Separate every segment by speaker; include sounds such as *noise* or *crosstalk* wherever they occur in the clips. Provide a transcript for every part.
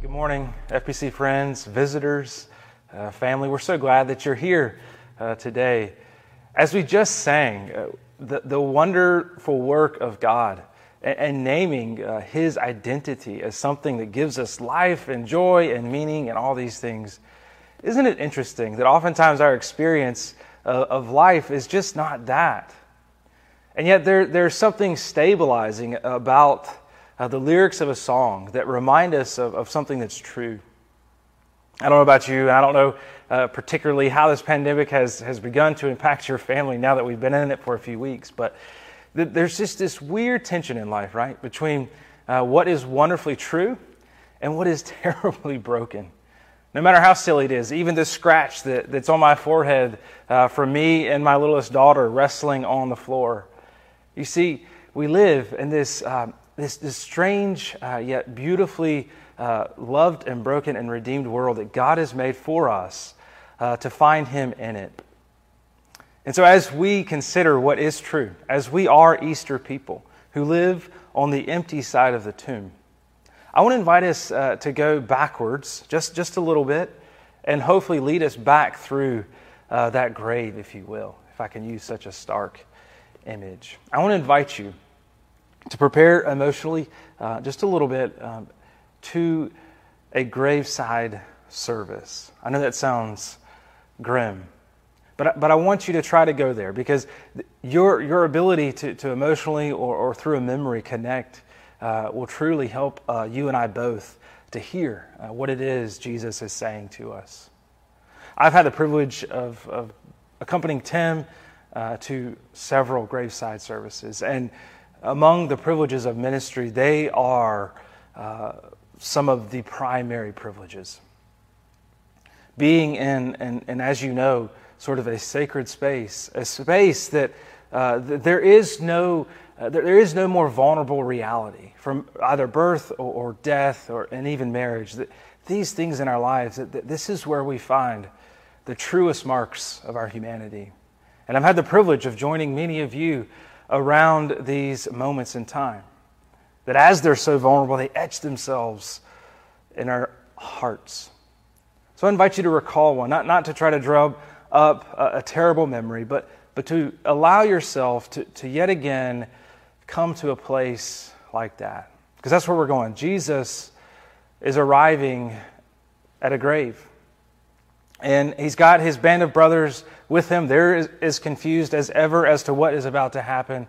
Speaker 1: Good morning, FPC friends, visitors, uh, family. We're so glad that you're here uh, today. As we just sang, uh, the, the wonderful work of God and, and naming uh, His identity as something that gives us life and joy and meaning and all these things. Isn't it interesting that oftentimes our experience of life is just not that? And yet there, there's something stabilizing about uh, the lyrics of a song that remind us of, of something that's true. I don't know about you, I don't know uh, particularly how this pandemic has, has begun to impact your family now that we've been in it for a few weeks, but th- there's just this weird tension in life, right? Between uh, what is wonderfully true and what is *laughs* terribly broken. No matter how silly it is, even this scratch that, that's on my forehead uh, from me and my littlest daughter wrestling on the floor. You see, we live in this, um, this, this strange uh, yet beautifully uh, loved and broken and redeemed world that God has made for us uh, to find Him in it. And so, as we consider what is true, as we are Easter people who live on the empty side of the tomb, I want to invite us uh, to go backwards just, just a little bit and hopefully lead us back through uh, that grave, if you will, if I can use such a stark image. I want to invite you to prepare emotionally uh, just a little bit um, to a graveside service. I know that sounds grim, but, but I want you to try to go there because your, your ability to, to emotionally or, or through a memory connect uh, will truly help uh, you and I both to hear uh, what it is Jesus is saying to us. I've had the privilege of, of accompanying Tim uh, to several graveside services, and among the privileges of ministry, they are uh, some of the primary privileges. Being in, and, and as you know, sort of a sacred space, a space that uh, there is no uh, there, is no more vulnerable reality from either birth or, or death or and even marriage. That these things in our lives, that, that this is where we find the truest marks of our humanity. And I've had the privilege of joining many of you around these moments in time. That as they're so vulnerable, they etch themselves in our hearts. So I invite you to recall one, not, not to try to drum up a, a terrible memory, but, but to allow yourself to, to yet again come to a place like that. Because that's where we're going. Jesus is arriving at a grave. And he's got his band of brothers with him. They're as confused as ever as to what is about to happen.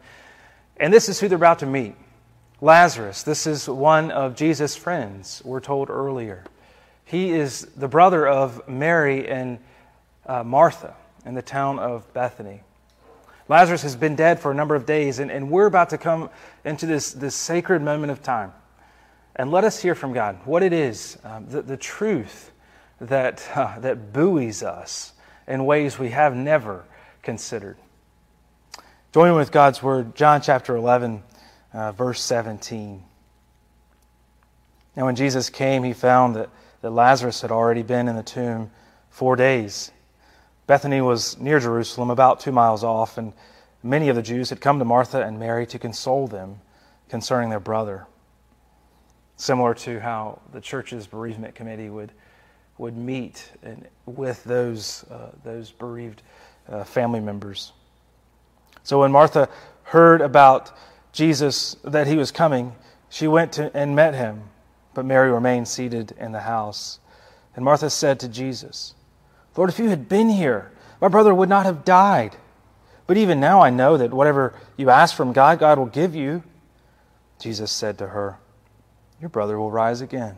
Speaker 1: And this is who they're about to meet Lazarus. This is one of Jesus' friends, we're told earlier. He is the brother of Mary and uh, Martha in the town of Bethany. Lazarus has been dead for a number of days, and, and we're about to come into this, this sacred moment of time. And let us hear from God what it is, um, the, the truth that, uh, that buoys us in ways we have never considered. Join with God's Word, John chapter 11, uh, verse 17. Now, when Jesus came, he found that, that Lazarus had already been in the tomb four days. Bethany was near Jerusalem, about two miles off, and many of the Jews had come to Martha and Mary to console them concerning their brother. Similar to how the church's bereavement committee would, would meet and, with those, uh, those bereaved uh, family members. So when Martha heard about Jesus, that he was coming, she went to, and met him, but Mary remained seated in the house. And Martha said to Jesus, Lord, if you had been here, my brother would not have died. But even now I know that whatever you ask from God, God will give you. Jesus said to her, Your brother will rise again.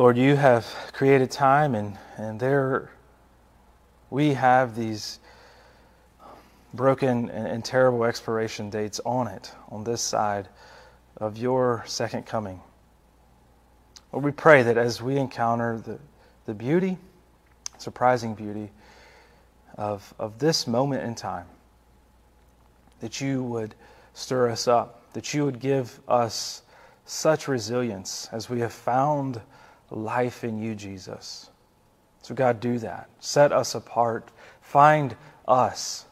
Speaker 1: Lord, you have created time, and, and there we have these broken and, and terrible expiration dates on it, on this side of your second coming. Lord, we pray that as we encounter the, the beauty, surprising beauty of, of this moment in time, that you would stir us up, that you would give us such resilience as we have found life in you, Jesus. So, God, do that. Set us apart. Find us.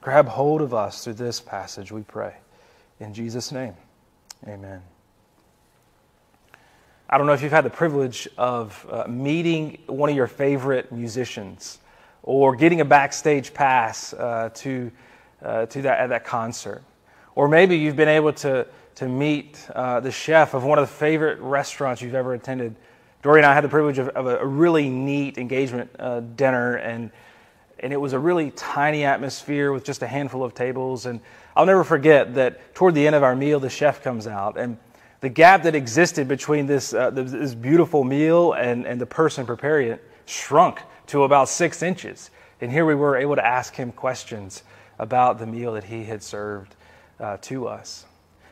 Speaker 1: Grab hold of us through this passage, we pray. In Jesus' name, amen. I don't know if you've had the privilege of uh, meeting one of your favorite musicians or getting a backstage pass uh, to, uh, to that, at that concert. Or maybe you've been able to, to meet uh, the chef of one of the favorite restaurants you've ever attended. Dory and I had the privilege of, of a, really neat engagement uh, dinner, and, and it was a really tiny atmosphere with just a handful of tables. And I'll never forget that toward the end of our meal, the chef comes out. and the gap that existed between this, uh, this beautiful meal and, and the person preparing it shrunk to about six inches. And here we were able to ask him questions about the meal that he had served uh, to us.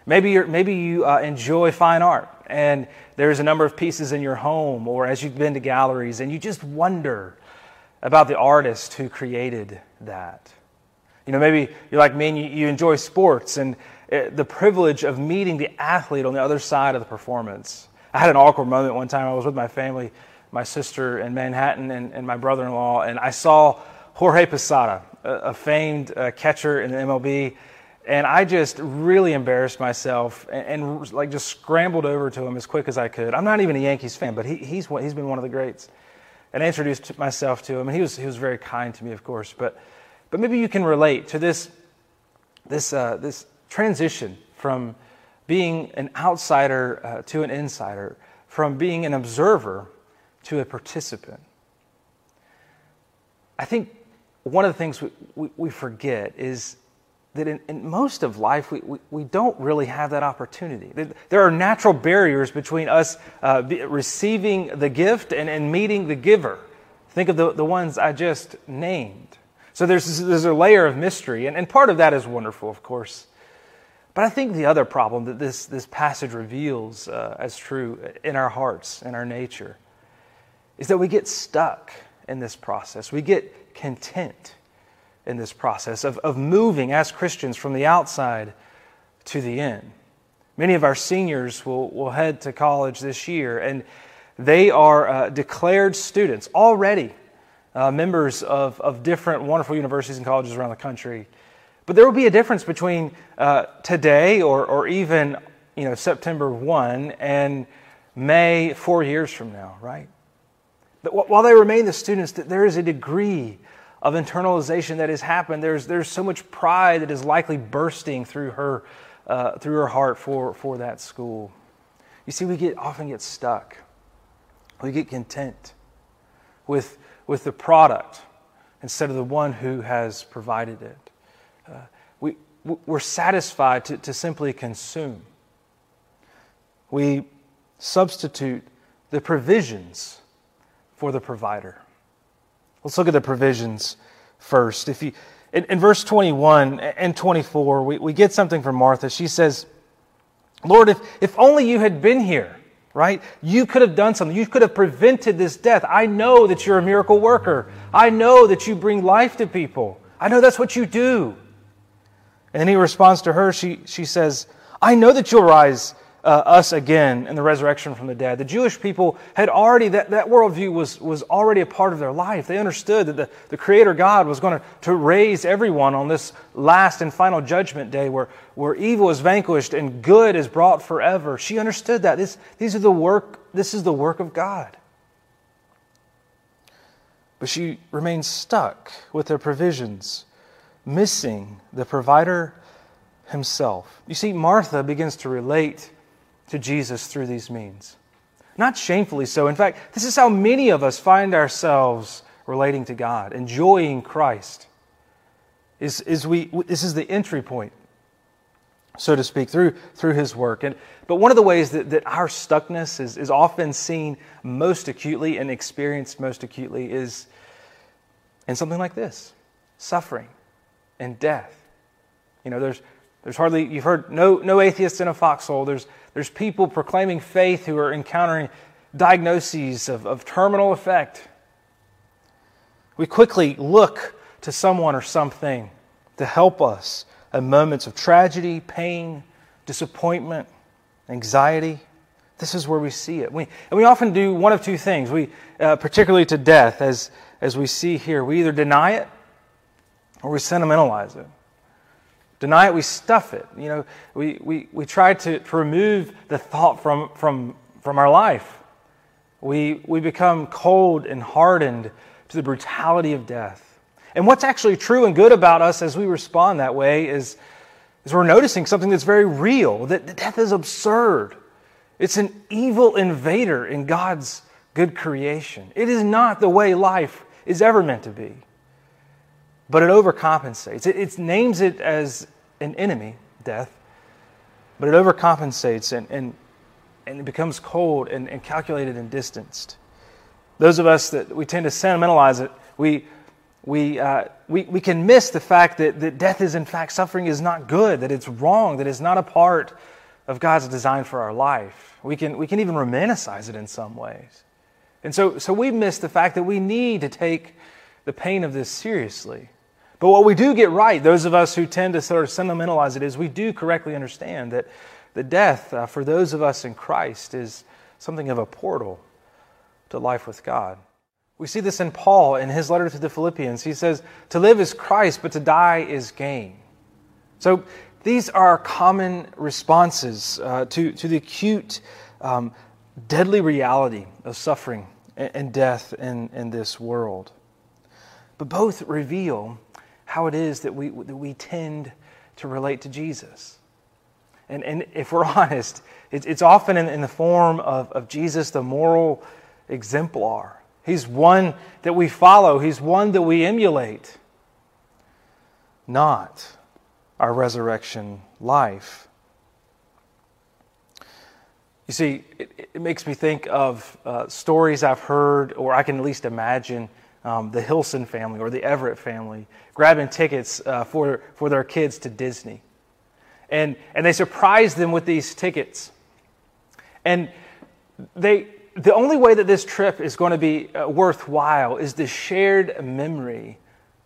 Speaker 1: Maybe, maybe you uh, enjoy fine art and there's a number of pieces in your home or as you've been to galleries and you just wonder about the artist who created that. You know, maybe you're like me and you, you enjoy sports and uh, the privilege of meeting the athlete on the other side of the performance. I had an awkward moment one time. I was with my family, my sister in Manhattan, and, and my brother in law, and I saw Jorge Posada, a, a famed uh, catcher in the MLB. And I just really embarrassed myself and, and, like just scrambled over to him as quick as I could. I'm not even a Yankees fan, but he, he's, he's been one of the greats. And I introduced myself to him, and he was, he was very kind to me, of course. But, but maybe you can relate to this, this, uh, this transition from being an outsider uh, to an insider, from being an observer to a participant. I think one of the things we, we, we forget is that in, in, most of life, we, we, we, don't really have that opportunity. There are natural barriers between us uh, receiving the gift and, and meeting the giver. Think of the, the ones I just named. So there's, there's a layer of mystery, and, and part of that is wonderful, of course. But I think the other problem that this, this passage reveals uh, as true in our hearts, in our nature, is that we get stuck in this process. We get content in this process of, of moving as Christians from the outside to the in. Many of our seniors will, will head to college this year, and they are uh, declared students already, uh, members of, of different wonderful universities and colleges around the country. But there will be a difference between uh, today or, or even you know, September 1 and May four years from now, right? But while they remain the students, there is a degree of internalization that has happened. There's, there's so much pride that is likely bursting through her, uh, through her heart for, for that school. You see, we get, often get stuck. We get content with, with the product instead of the one who has provided it uh, we, we're satisfied to, to simply consume. We substitute the provisions for the provider. Let's look at the provisions first. If you, in, in verse 21 and 24, we, we get something from Martha. She says, Lord, if, if only you had been here, right? You could have done something. You could have prevented this death. I know that you're a miracle worker. I know that you bring life to people. I know that's what you do. And then he responds to her. She, she says, I know that you'll rise uh, us again in the resurrection from the dead. The Jewish people had already, that, that worldview was, was already a part of their life. They understood that the, the Creator God was going to, to raise everyone on this last and final judgment day where, where evil is vanquished and good is brought forever. She understood that. This, these are the work, this is the work of God. But she remains stuck with their provisions missing the provider himself. You see, Martha begins to relate to Jesus through these means. Not shamefully so. In fact, this is how many of us find ourselves relating to God, enjoying Christ. Is, is we, this is the entry point, so to speak, through, through his work. And, but one of the ways that, that our stuckness is, is often seen most acutely and experienced most acutely is in something like this suffering and death. You know, there's, there's hardly, you've heard no, no atheists in a foxhole. There's, there's people proclaiming faith who are encountering diagnoses of, of terminal effect. We quickly look to someone or something to help us in moments of tragedy, pain, disappointment, anxiety. This is where we see it. We, and we often do one of two things, we, uh, particularly to death, as, as we see here. We either deny it or we sentimentalize it. Deny it, we stuff it. You know, we, we, we try to, to remove the thought from, from, from our life. We, we become cold and hardened to the brutality of death. And what's actually true and good about us as we respond that way is, is we're noticing something that's very real that death is absurd. It's an evil invader in God's good creation. It is not the way life is ever meant to be. But it overcompensates. It, it names it as an enemy, death, but it overcompensates and, and, and it becomes cold and, and calculated and distanced. Those of us that we tend to sentimentalize it, we, we, uh, we, we can miss the fact that, that death is, in fact, suffering is not good, that it's wrong, that it's not a part of God's design for our life. We can, we can even romanticize it in some ways. And so, so we miss the fact that we need to take the pain of this seriously. But what we do get right, those of us who tend to sort of sentimentalize it, is we do correctly understand that the death uh, for those of us in Christ is something of a portal to life with God. We see this in Paul in his letter to the Philippians. He says, To live is Christ, but to die is gain. So these are common responses uh, to, to the acute, um, deadly reality of suffering and death in, in this world. But both reveal how it is that we, that we tend to relate to Jesus. And, and if we're *laughs* honest, it's, it's often in, in the form of, of Jesus, the moral exemplar. He's one that we follow, He's one that we emulate, not our resurrection life. You see, it, it makes me think of uh, stories I've heard, or I can at least imagine um, the Hilson family or the Everett family grabbing tickets uh, for, for their kids to Disney. And, and they surprised them with these tickets. And they, the only way that this trip is going to be uh, worthwhile is the shared memory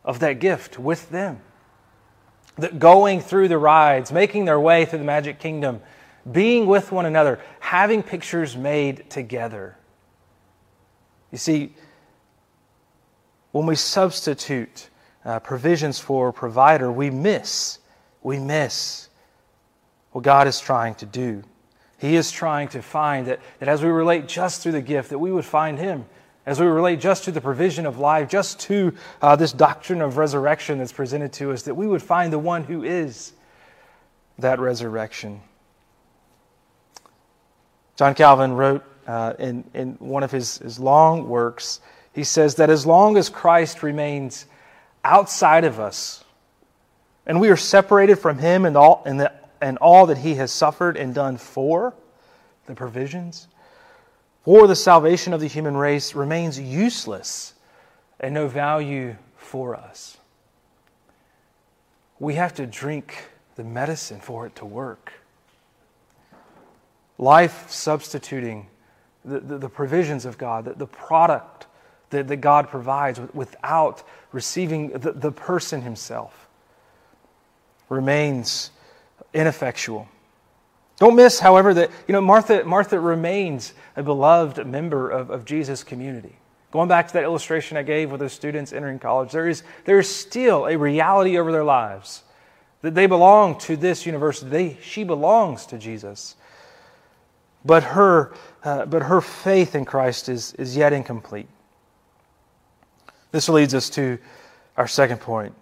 Speaker 1: of that gift with them. That going through the rides, making their way through the Magic Kingdom, being with one another, having pictures made together. You see, when we substitute uh, provisions for a provider, we miss, we miss what God is trying to do. He is trying to find that, that as we relate just through the gift, that we would find Him. As we relate just to the provision of life, just to uh, this doctrine of resurrection that's presented to us, that we would find the one who is that resurrection. John Calvin wrote uh, in, in one of his, his long works, he says that as long as Christ remains outside of us, and we are separated from Him and all, and the and all that he has suffered and done for the provisions, for the salvation of the human race remains useless and no value for us. We have to drink the medicine for it to work. Life substituting the, the, the provisions of God, the, the product that, that God provides without receiving the, the person himself remains ineffectual. Don't miss, however, that you know Martha, Martha remains a beloved member of, of Jesus' community. Going back to that illustration I gave with the students entering college, there is, there is still a reality over their lives that they belong to this university. They, she belongs to Jesus. But her, uh, but her faith in Christ is, is yet incomplete. This leads us to our second point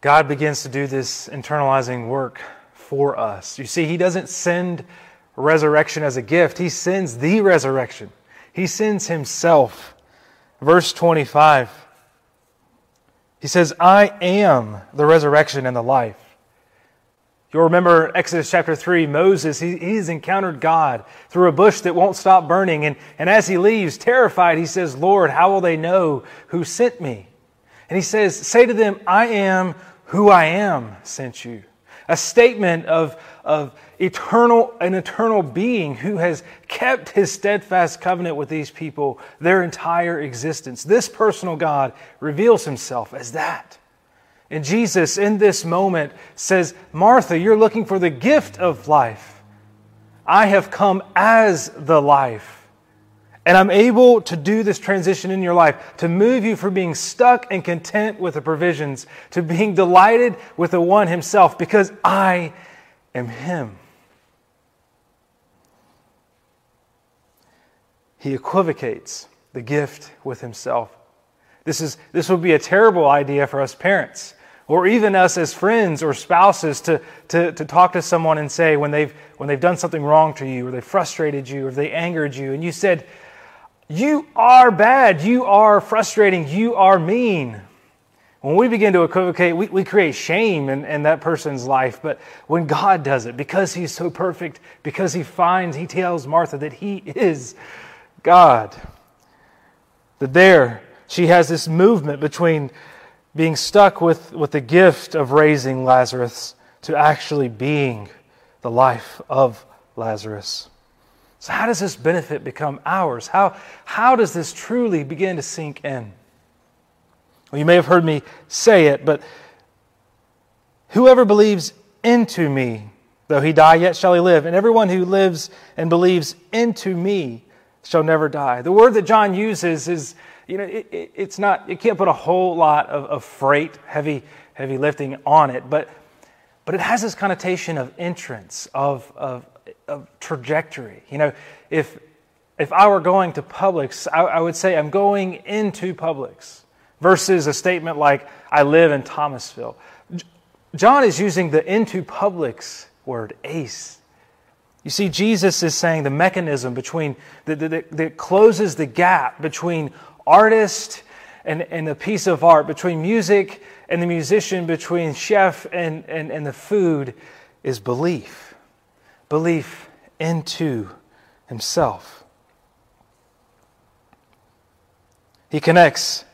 Speaker 1: God begins to do this internalizing work for us. You see, He doesn't send resurrection as a gift, He sends the resurrection. He sends Himself. Verse 25, He says, I am the resurrection and the life. You'll remember Exodus chapter 3, Moses, he, he's encountered God through a bush that won't stop burning. And, and as he leaves, terrified, he says, Lord, how will they know who sent me? And he says, Say to them, I am who I am sent you. a statement of, of eternal, an eternal being who has kept his steadfast covenant with these people their entire existence. This personal God reveals himself as that. And Jesus, in this moment, says, Martha, you're looking for the gift of life. I have come as the life. And I'm able to do this transition in your life, to move you from being stuck and content with the provisions to being delighted with the one himself, because I am him. He equivocates the gift with himself. This, is, this would be a terrible idea for us parents or even us as friends or spouses to, to, to talk to someone and say when they've, when they've done something wrong to you or they frustrated you or they angered you and you said, You are bad, you are frustrating, you are mean. When we begin to equivocate, we, we create shame in, in that person's life. But when God does it, because He's so perfect, because He finds, He tells Martha that He is God, that there she has this movement between being stuck with, with the gift of raising Lazarus to actually being the life of Lazarus. So, how does this benefit become ours? How, how does this truly begin to sink in? Well, you may have heard me say it, but whoever believes into me, though he die, yet shall he live. And everyone who lives and believes into me shall never die. The word that John uses is you know, it, it, it's not, you can't put a whole lot of, of freight, heavy, heavy lifting on it, but, but it has this connotation of entrance, of, of, of trajectory. You know, if, if I were going to Publix, I, I would say I'm going into Publix versus a statement like, I live in Thomasville. John is using the into Publix word, eis. You see, Jesus is saying the mechanism between that, that, that closes the gap between artist and, and a piece of art, between music and the musician, between chef and, and, and the food, is belief. Belief into himself. He connects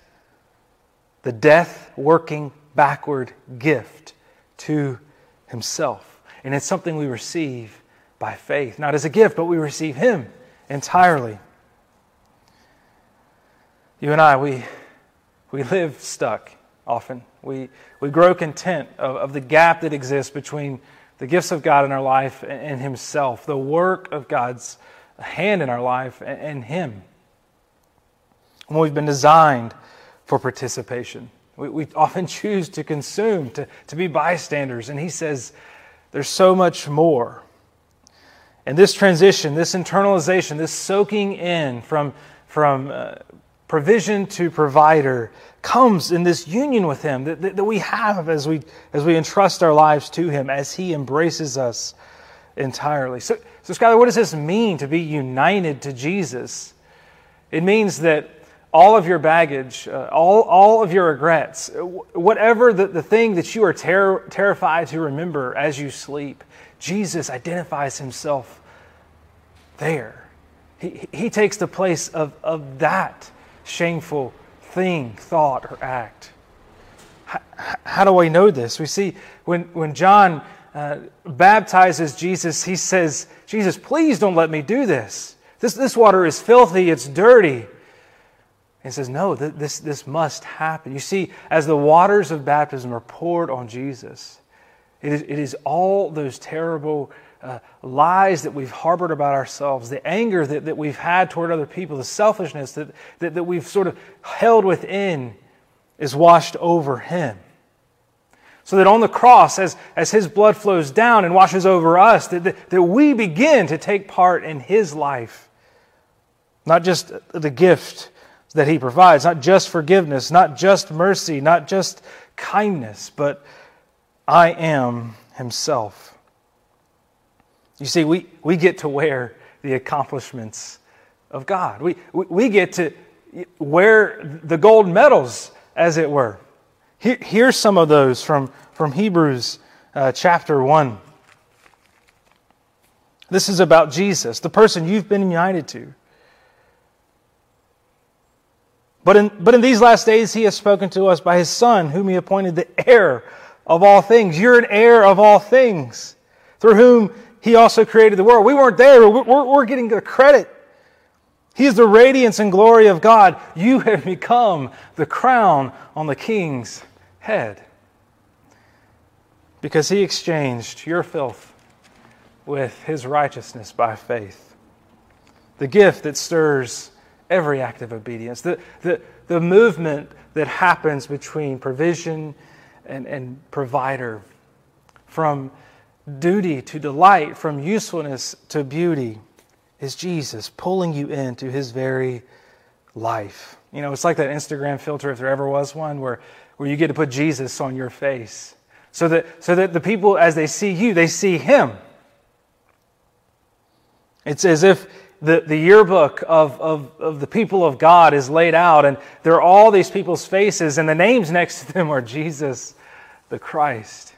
Speaker 1: the death working backward gift to himself. And it's something we receive by faith, not as a gift, but we receive him entirely. You and I, we, we live stuck often. We, we grow content of, of the gap that exists between the gifts of God in our life and, and Himself, the work of God's hand in our life and, and Him. When we've been designed for participation, we, we often *laughs* choose to consume, to, to be bystanders. And He says, there's so much more. And this transition, this internalization, this soaking in from, from uh, provision to provider comes in this union with Him that, that, that, we have as we, as we entrust our lives to Him, as He embraces us entirely. So, so, Skylar, what does this mean to be united to Jesus? It means that all of your baggage, uh, all, all of your regrets, whatever the, the thing that you are ter- terrified to remember as you sleep, Jesus identifies Himself there. He, he takes the place of, of that shameful thing, thought, or act. How, how do I know this? We see when, when John uh, baptizes Jesus, he says, Jesus, please don't let me do this. This, this water is filthy, it's dirty. He says, No, th- this, this must happen. You see, as the waters of baptism are poured on Jesus, it is, it is all those terrible uh, lies that we've harbored about ourselves, the anger that, that we've had toward other people, the selfishness that, that, that we've sort of held within is washed over him. So that on the cross, as, as his blood flows down and washes over us, that, that, that we begin to take part in his life. Not just the gift that he provides, not just forgiveness, not just mercy, not just kindness, but I am himself. You see, we, we get to wear the accomplishments of God. We, we, we get to wear the gold medals, as it were. Here, here's some of those from, from Hebrews uh, chapter 1. This is about Jesus, the person you've been united to. But in, but in these last days, he has spoken to us by his Son, whom he appointed the heir of all things. You're an heir of all things, through whom he also created the world. We weren't there, we're, we're getting the credit. He is the radiance and glory of God. You have become the crown on the king's head. Because he exchanged your filth with his righteousness by faith. The gift that stirs every act of obedience, the, the, the movement that happens between provision and, and provider, from duty to delight, from usefulness to beauty, is Jesus pulling you into his very life. You know, it's like that Instagram filter, if there ever was one, where, where you get to put Jesus on your face. So that, so that the people, as they see you, they see him. It's as if the, the yearbook of, of, of the people of God is laid out, and there are all these people's faces, and the names next to them are Jesus the Christ.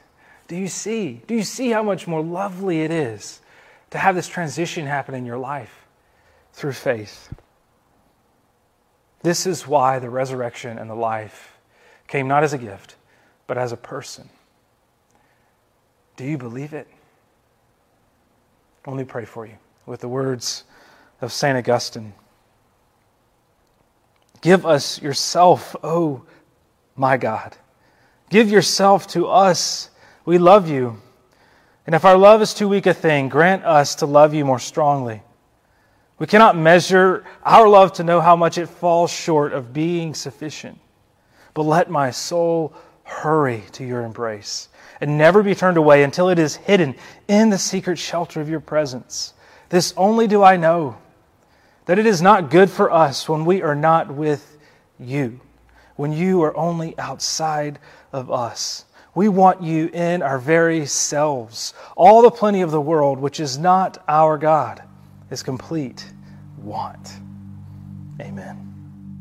Speaker 1: Do you see? Do you see how much more lovely it is to have this transition happen in your life through faith? This is why the resurrection and the life came not as a gift, but as a person. Do you believe it? Let me pray for you with the words of St. Augustine. Give us yourself, O oh my God. Give yourself to us. We love you. And if our love is too weak a thing, grant us to love you more strongly. We cannot measure our love to know how much it falls short of being sufficient. But let my soul hurry to your embrace and never be turned away until it is hidden in the secret shelter of your presence. This only do I know that it is not good for us when we are not with you, when you are only outside of us. We want you in our very selves. All the plenty of the world, which is not our God, is complete want. Amen.